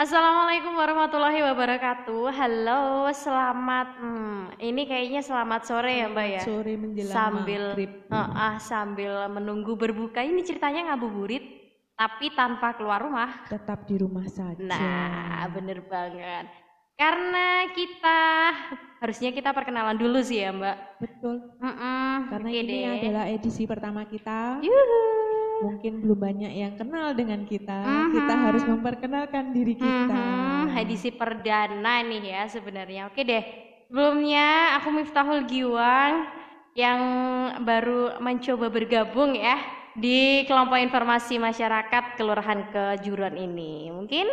Assalamualaikum warahmatullahi wabarakatuh. Halo, selamat. Hmm, ini kayaknya selamat sore ya, Mbak ya. Sore menjelang Sambil maghrib. eh, ah, sambil menunggu berbuka. Ini ceritanya ngabuburit tapi tanpa keluar rumah. Tetap di rumah saja. Nah, bener banget. Karena kita harusnya kita perkenalan dulu sih ya, Mbak. betul. Mm-mm, Karena oke ini deh. adalah edisi pertama kita. Yuhu. Mungkin belum banyak yang kenal dengan kita. Mhm. Kita harus memperkenalkan diri kita. Mhm, edisi perdana nih ya sebenarnya. Oke deh. Sebelumnya aku Miftahul Giwang yang baru mencoba bergabung ya di kelompok informasi masyarakat Kelurahan Kejuruan ini. Mungkin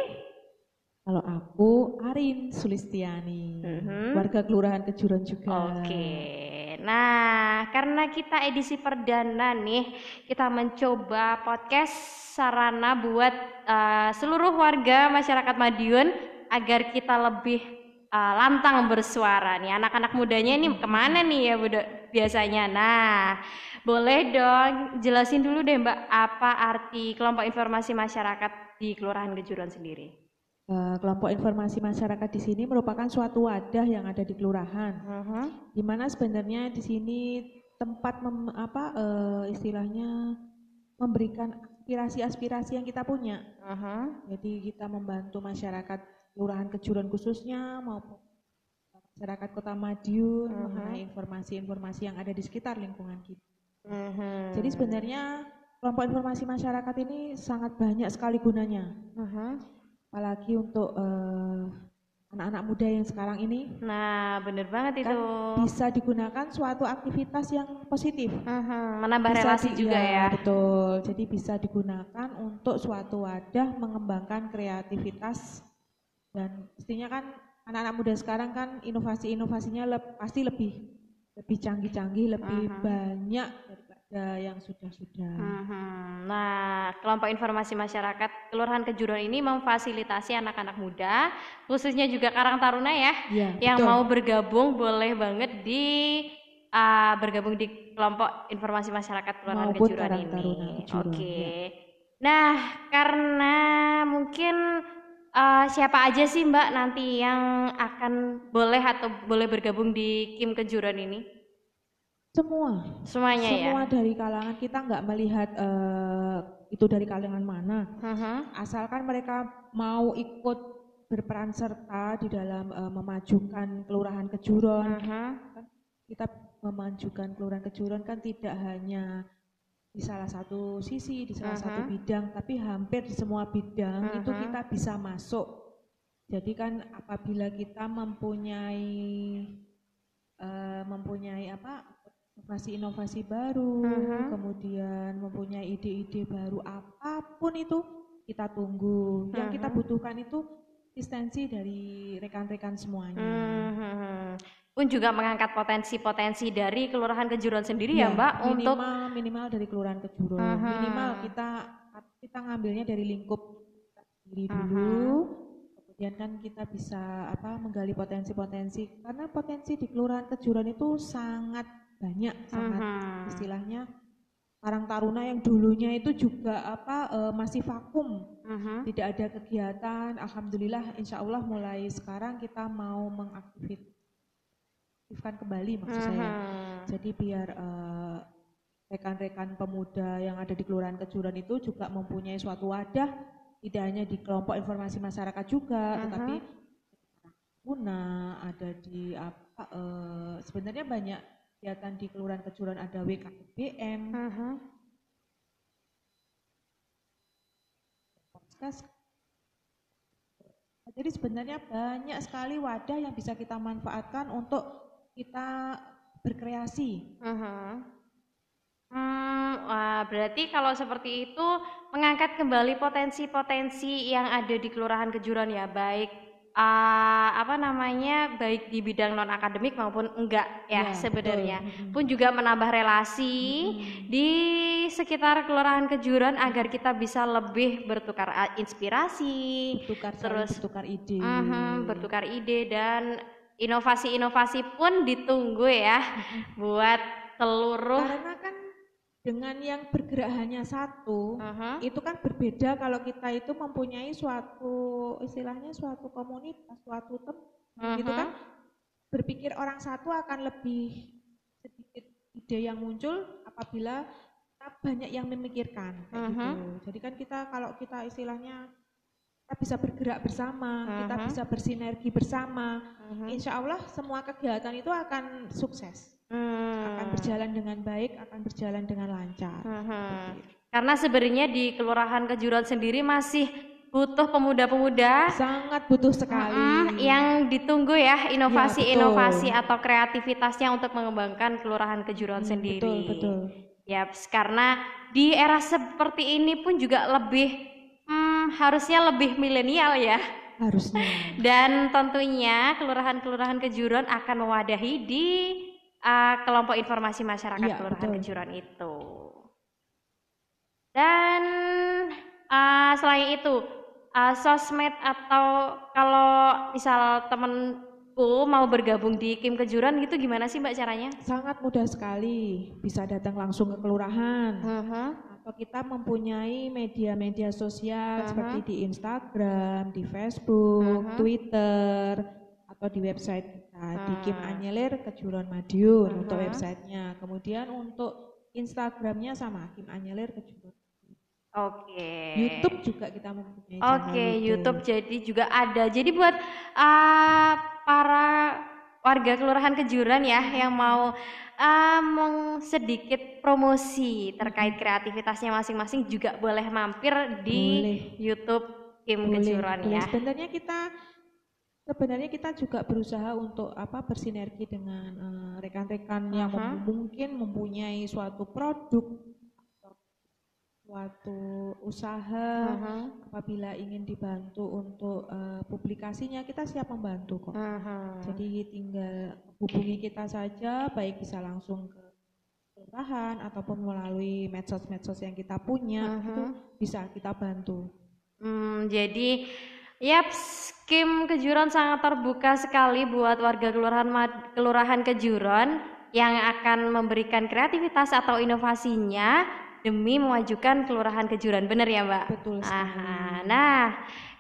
Kalau aku Arin Sulistiani, Mhm. warga Kelurahan Kejuran juga. Oke. Nah, karena kita edisi perdana nih, kita mencoba podcast sarana buat eh, seluruh warga masyarakat Madiun agar kita lebih eh, lantang bersuara nih. Anak-anak mudanya ini ke mana nih ya Buda, biasanya? Nah, boleh dong jelasin dulu deh Mbak apa arti kelompok informasi masyarakat di Kelurahan Kejuruan sendiri. Eh, kelompok informasi masyarakat di sini merupakan suatu wadah yang ada di kelurahan. Mhm. di mana sebenarnya di sini tempat mem- apa eh, istilahnya memberikan aspirasi-aspirasi yang kita punya. Mhm. Jadi kita membantu masyarakat kelurahan Kejuran khususnya maupun masyarakat Kota Madiun Mhm. mengenai informasi-informasi yang ada di sekitar lingkungan kita. Mhm. Jadi sebenarnya kelompok informasi masyarakat ini sangat banyak sekali gunanya, Mhm. Apalagi untuk eh, anak-anak muda yang sekarang ini Nah, bener banget kan itu. bisa digunakan suatu aktivitas yang positif. Mhm, Menambah Bisa relasi di- juga iya, ya. Betul. Jadi bisa digunakan untuk suatu wadah mengembangkan kreativitas dan pastinya kan anak-anak muda sekarang kan inovasi-inovasinya leb- pasti lebih lebih canggih-canggih, lebih Mhm. banyak daripada yang sudah-sudah. Mhm. Nah, kelompok informasi masyarakat Kelurahan Kejuruan ini memfasilitasi anak-anak muda, khususnya juga Karang Taruna ya, Iya, yang betul. mau bergabung boleh banget di ah, bergabung di kelompok informasi masyarakat Kelurahan Maupun Kejuruan Karang ini. Taruna Kejuruan, Oke. ya. Nah, karena mungkin ah, siapa aja sih Mbak nanti yang akan boleh atau boleh bergabung di Kim Kejuruan ini? Semua, Semuanya ya. semua dari kalangan kita nggak melihat eh, itu dari kalangan mana. Mhm. asalkan mereka mau ikut berperan serta di dalam eh, memajukan kelurahan Kejuron Mhm. kita memajukan kelurahan Kejuron kan tidak hanya di salah satu sisi di salah satu Mhm. bidang tapi hampir di semua bidang itu Mhm. kita bisa masuk jadi kan apabila kita mempunyai eh, mempunyai apa inovasi-inovasi baru Mhm. kemudian mempunyai ide-ide baru apa pun itu kita tunggu yang kita Mhm. butuhkan itu asistensi dari rekan-rekan semuanya Hmm, pun juga mengangkat potensi-potensi dari Kelurahan Kejuruan sendiri ya, Iya, Mbak untuk minimal minimal dari kelurahan Kejuro Mhm. minimal kita kita ngambilnya dari lingkup sendiri Mhm. dulu kemudian kan kita bisa apa menggali potensi-potensi karena potensi di kelurahan Kejuran itu sangat banyak sangat Mhm. istilahnya Karang Taruna yang dulunya itu juga apa eh, masih vakum Mhm. tidak ada kegiatan alhamdulillah insya Allah mulai sekarang kita mau mengaktifkan kembali maksud saya Mhm. jadi biar eh, rekan-rekan pemuda yang ada di Kelurahan Kejuran itu juga mempunyai suatu wadah, tidak hanya di kelompok informasi masyarakat juga, Mhm. tetapi guna ada di apa eh, sebenarnya banyak kegiatan di Kelurahan Kejuran ada WKBM, Mhm. podcast. Jadi sebenarnya banyak sekali wadah yang bisa kita manfaatkan untuk kita berkreasi. Mhm. Hmm, wah, berarti kalau seperti itu mengangkat kembali potensi-potensi yang ada di Kelurahan Kejuruan ya, baik ah, apa namanya, baik di bidang non akademik maupun enggak ya, Ya, sebenarnya. betul. Pun juga menambah relasi Mhm. di sekitar Kelurahan Kejuruan agar kita bisa lebih bertukar ah, inspirasi, bertukar Terus, bertukar ide. mhm, bertukar ide dan inovasi-inovasi pun ditunggu ya buat seluruh Karena dengan yang bergerak hanya satu, Mhm. itu kan berbeda kalau kita itu mempunyai suatu istilahnya suatu komunitas, suatu tempat gitu kan berpikir orang satu akan lebih sedikit ide yang muncul apabila kita banyak yang memikirkan kayak gitu. Jadi kan kita kalau kita istilahnya kita bisa bergerak bersama, kita Mhm. bisa bersinergi bersama, Mhm. insya Allah semua kegiatan itu akan sukses, akan Hmm. berjalan dengan baik, akan berjalan dengan lancar. Mhm. Karena sebenarnya di Kelurahan Kejuruan sendiri masih butuh pemuda-pemuda Sangat butuh sekali. mm, yang ditunggu ya inovasi-inovasi betul. atau kreativitasnya untuk mengembangkan Kelurahan Kejuruan Hmm, sendiri. Betul, betul. Yaps, karena di era seperti ini pun juga lebih hmm, harusnya lebih milenial ya. Harusnya. Dan tentunya kelurahan-kelurahan kejuruan akan mewadahi di uh, kelompok informasi masyarakat Iya, kelurahan kejuruan itu. Dan uh, selain itu uh, sosmed atau kalau misal temenku mau bergabung di Kim Kejuruan gitu gimana sih Mbak caranya? Sangat mudah sekali. Bisa datang langsung ke kelurahan. Mhm. Atau kita mempunyai media-media sosial Mhm. seperti di Instagram, di Facebook, Mhm. Twitter, atau di website kita di. Kim Anyelir Kejuruan Madiun untuk Mhm. websitenya. Kemudian untuk Instagramnya sama Kim Anyelir Kejuruan. Oke. YouTube juga kita mempunyai Oke, channel YouTube jadi juga ada. Jadi buat uh, para warga Kelurahan Kejuran ya yang mau uh, sedikit promosi terkait kreativitasnya masing-masing juga boleh mampir di Boleh. YouTube Kim Boleh, Kejuran boleh. ya. Sebenarnya kita sebenarnya kita juga berusaha untuk apa bersinergi dengan eh, rekan-rekan yang Mhm. mem- mungkin mempunyai suatu produk atau suatu usaha Mhm. apabila ingin dibantu untuk eh, publikasinya kita siap membantu kok. Mhm. Jadi tinggal hubungi kita saja baik bisa langsung ke kelurahan ataupun melalui medsos-medsos yang kita punya Mhm. itu bisa kita bantu. Hmm, jadi yap Kim Kejuran sangat terbuka sekali buat warga kelurahan Mad- kelurahan Kejuran yang akan memberikan kreativitas atau inovasinya demi memajukan kelurahan Kejuran. Benar ya, Mbak? Betul sekali. Aha, nah,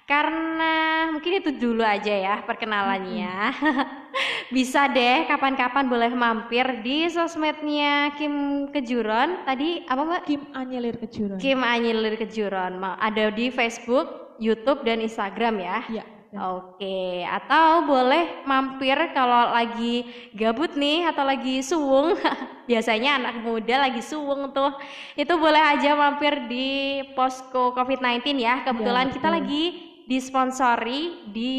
karena mungkin itu dulu aja ya perkenalannya. Bisa deh kapan-kapan boleh mampir di sosmednya Kim Kejuron. Tadi apa Mbak? Kim Anyelir Kejuran. Kim Anyelir Kejuron. Ada di Facebook, YouTube, dan Instagram ya. Iya. dan- Oke, atau boleh mampir kalau lagi gabut nih atau lagi suwung. Biasanya anak muda lagi suwung tuh. Itu boleh aja mampir di posko COVID-19 ya. Kebetulan Ya, kita lagi disponsori di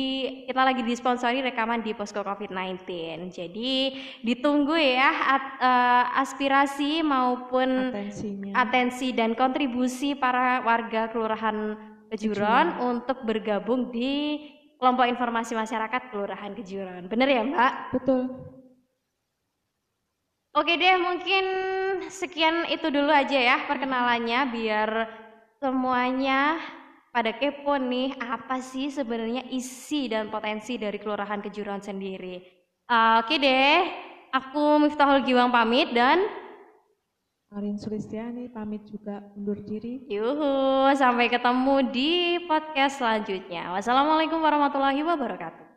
kita lagi disponsori rekaman di posko COVID-19. Jadi ditunggu ya at- eh, aspirasi maupun atensinya. atensi dan kontribusi para warga Kelurahan Kejuron untuk bergabung di kelompok informasi masyarakat Kelurahan Kejuron. Bener ya Mbak? Betul. Oke deh mungkin sekian itu dulu aja ya perkenalannya biar semuanya pada kepo nih apa sih sebenarnya isi dan potensi dari Kelurahan Kejuron sendiri. Oke deh, aku Miftahul Giwang pamit dan Marin Sulistiani pamit juga undur diri. Yuhu, sampai ketemu di podcast selanjutnya. Wassalamualaikum warahmatullahi wabarakatuh.